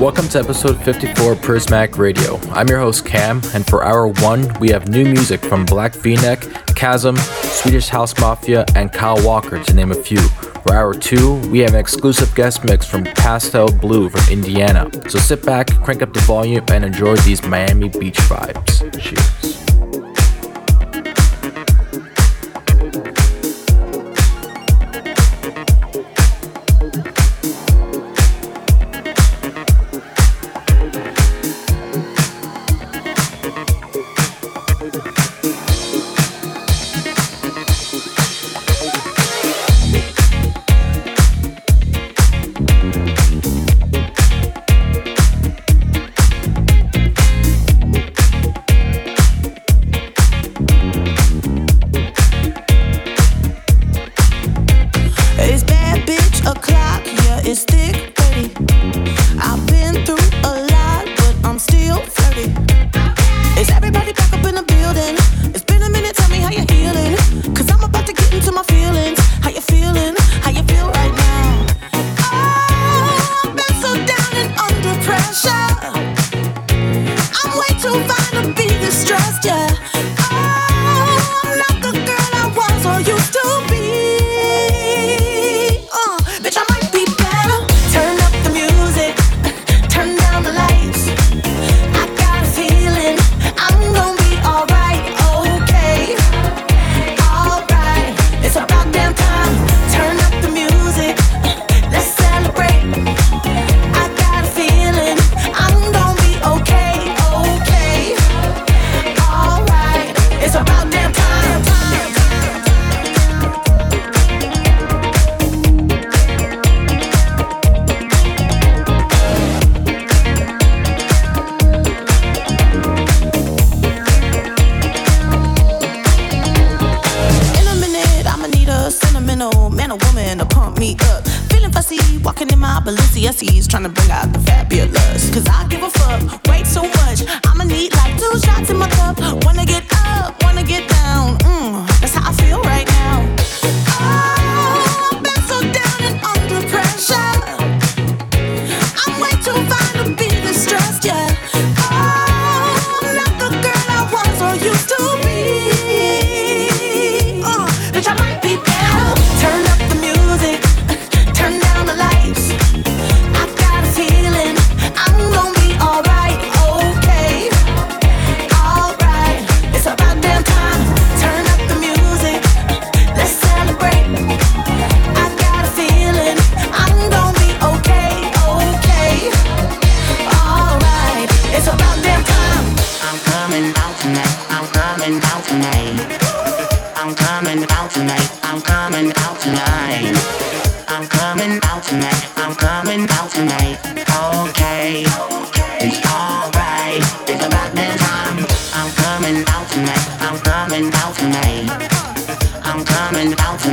Welcome to episode 54 of Prismatic Radio. I'm your host Cam, and for hour one, we have new music from Black V-Neck, Chasm, Swedish House Mafia, and Kyle Walker, to name a few. For hour two, we have an exclusive guest mix from Pastel Blue from Indiana. So sit back, crank up the volume, and enjoy these Miami Beach vibes. Cheers.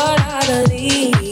what I believe.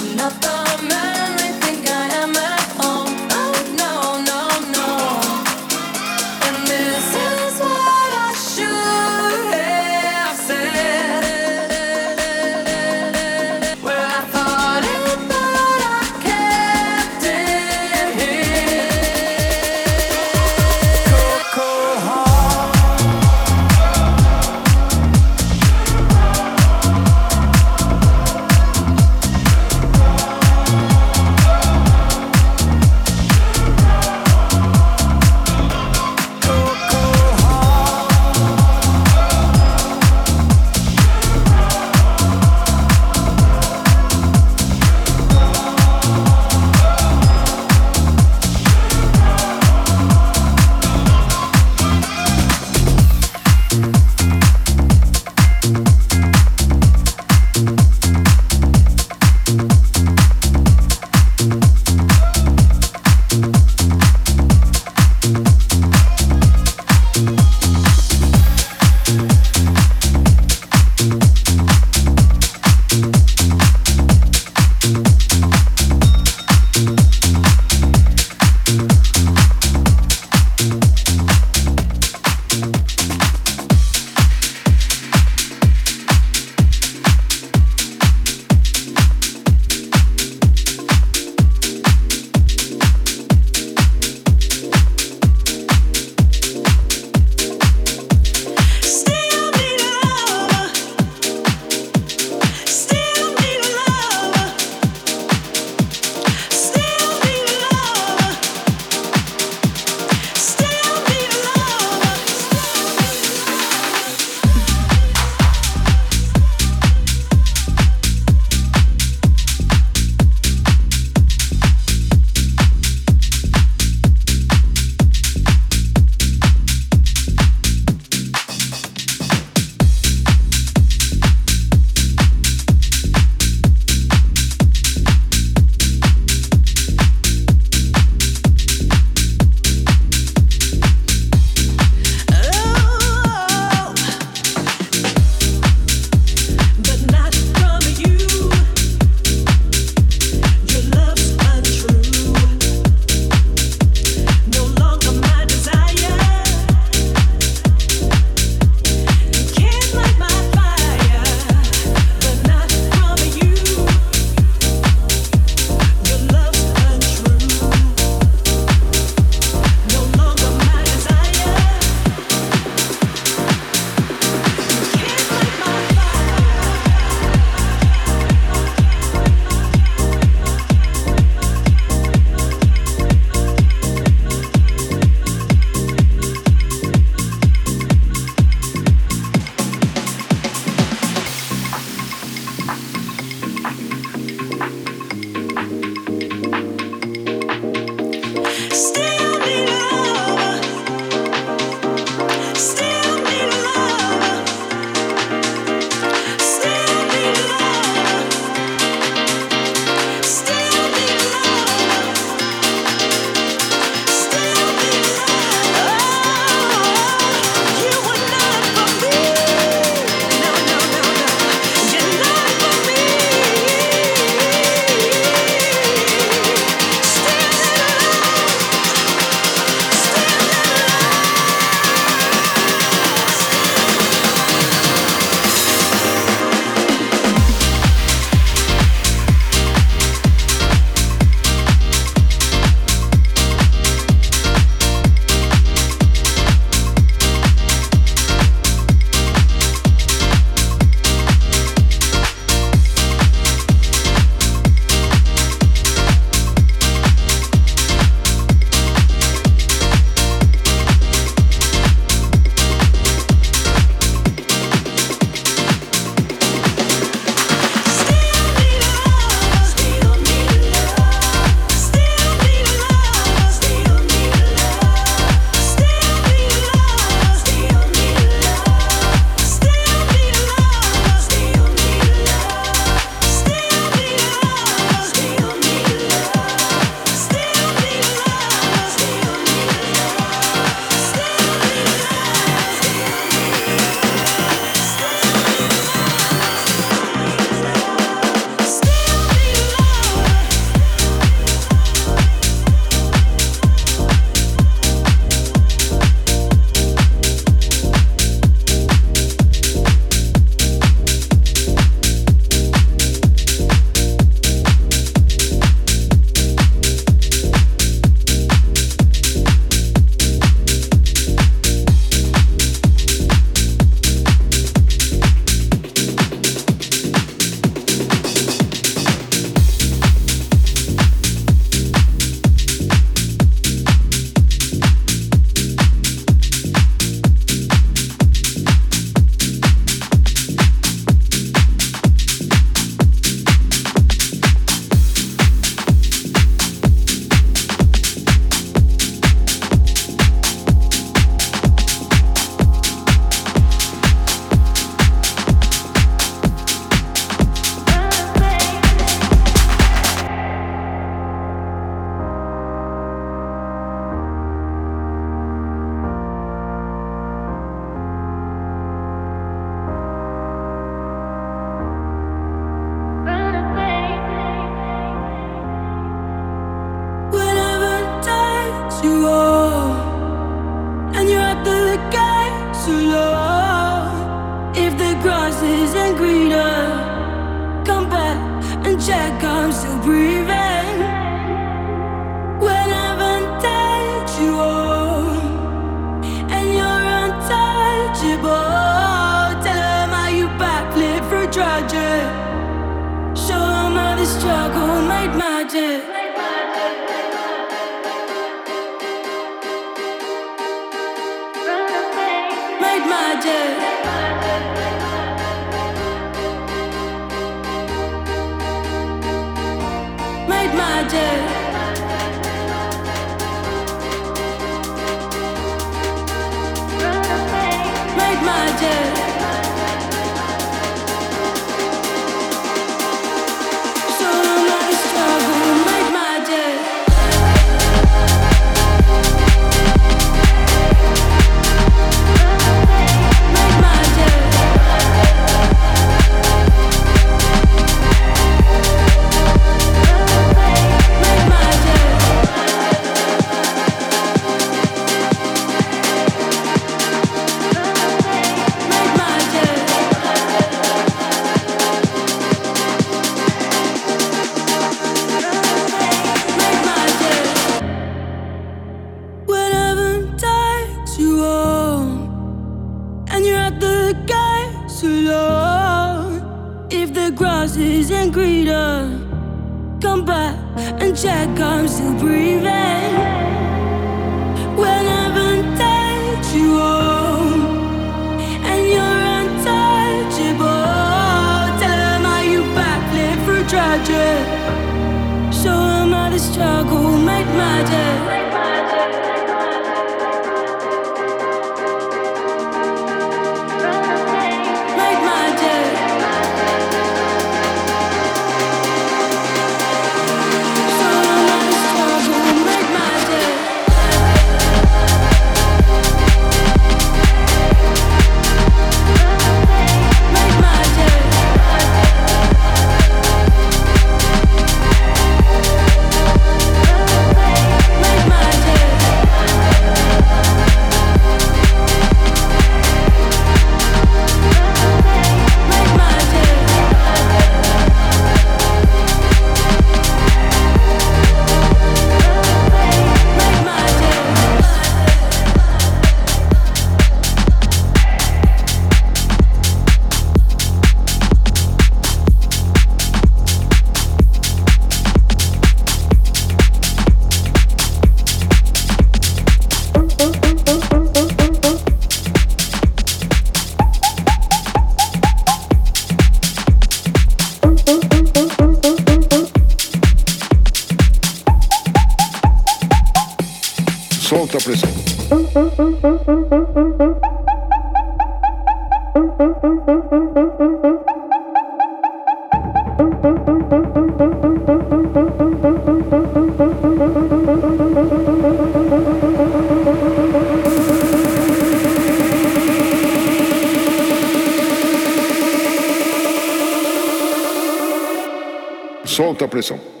Aplaudissons.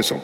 A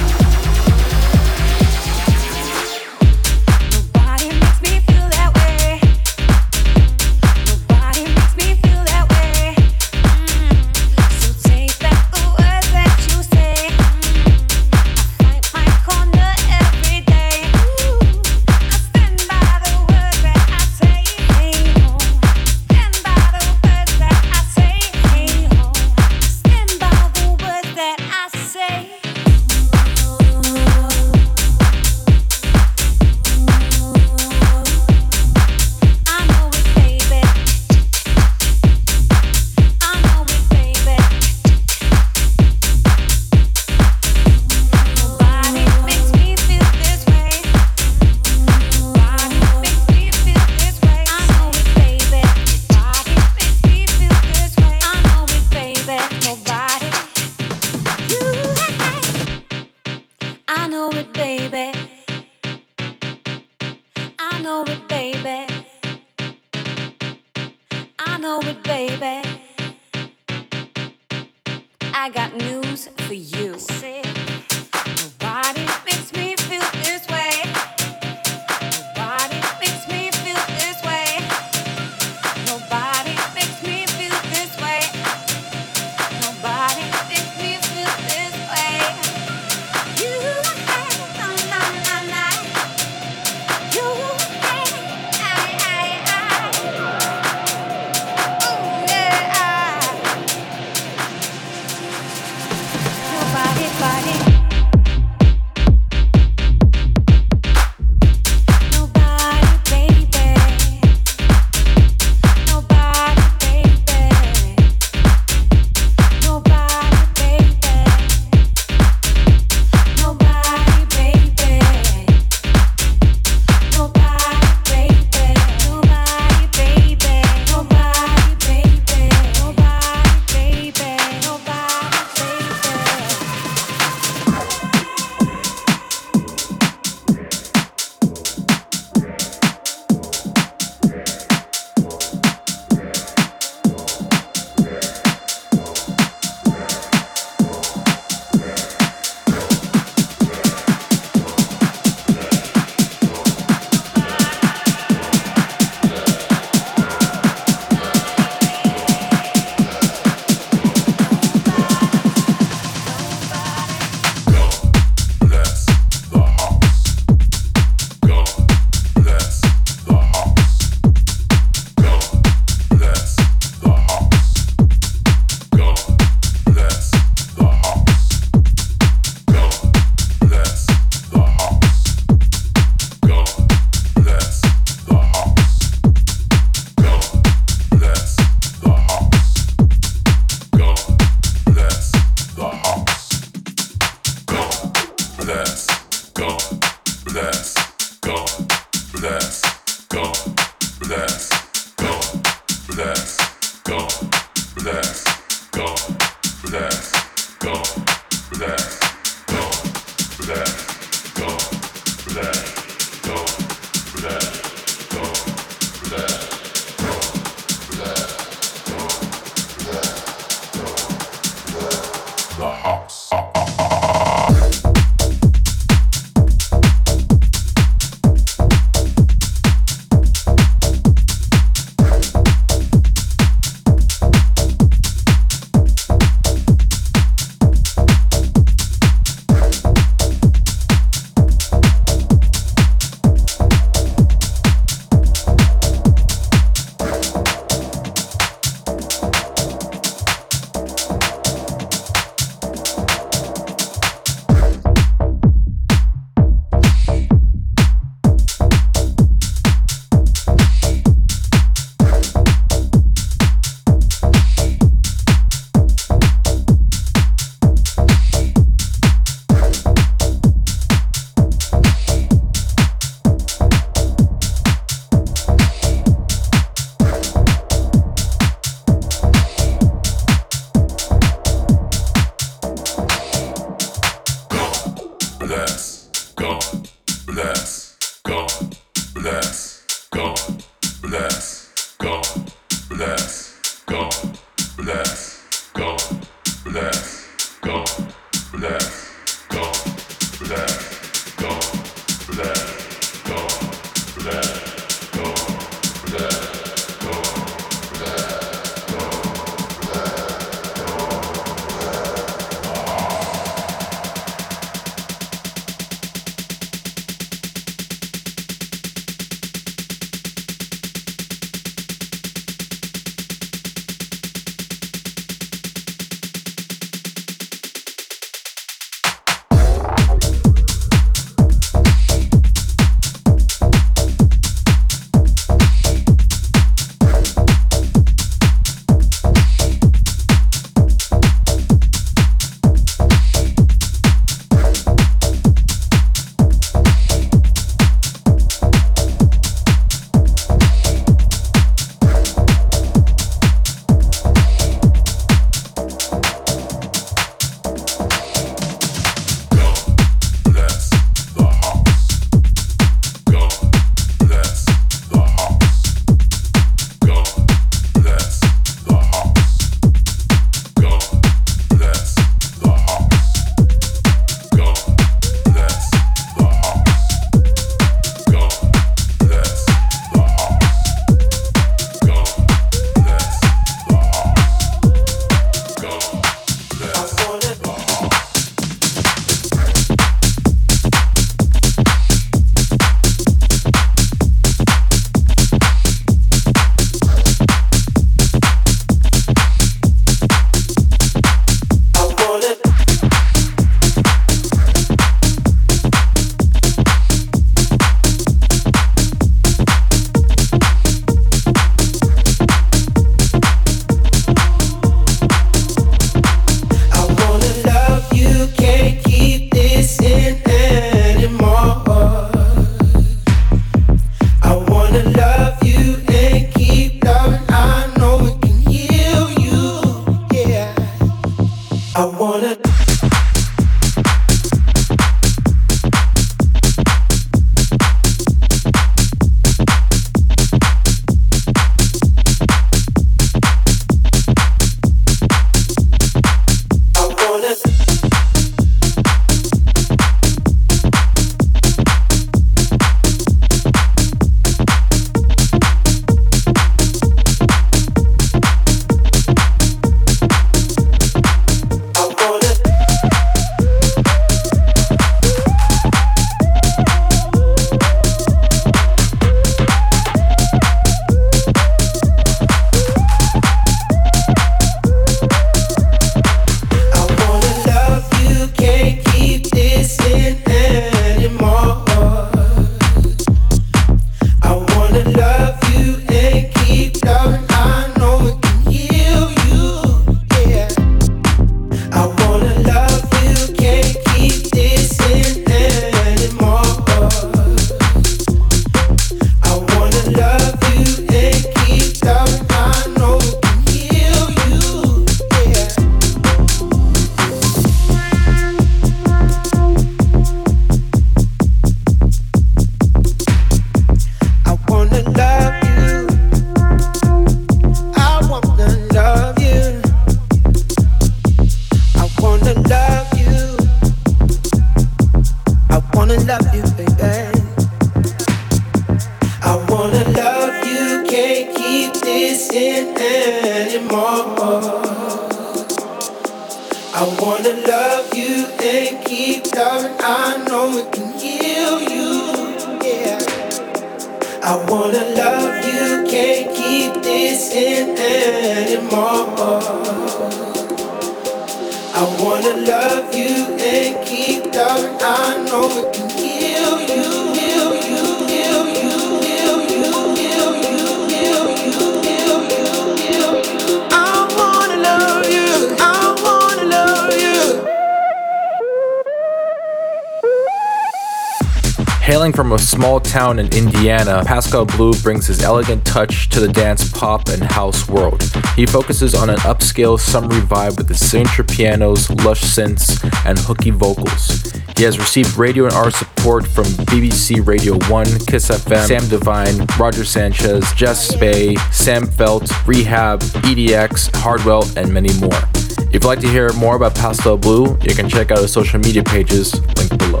Small town in Indiana, Pascal Blue brings his elegant touch to the dance, pop, and house world. He focuses on an upscale summery vibe with the signature pianos, lush synths, and hooky vocals. He has received radio and art support from BBC Radio 1, Kiss FM, Sam Divine, Roger Sanchez, Jess Spey, Sam Feldt, R3HAB, EDX, Hardwell, and many more. If you'd like to hear more about Pascal Blue, you can check out his social media pages linked below.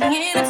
Tell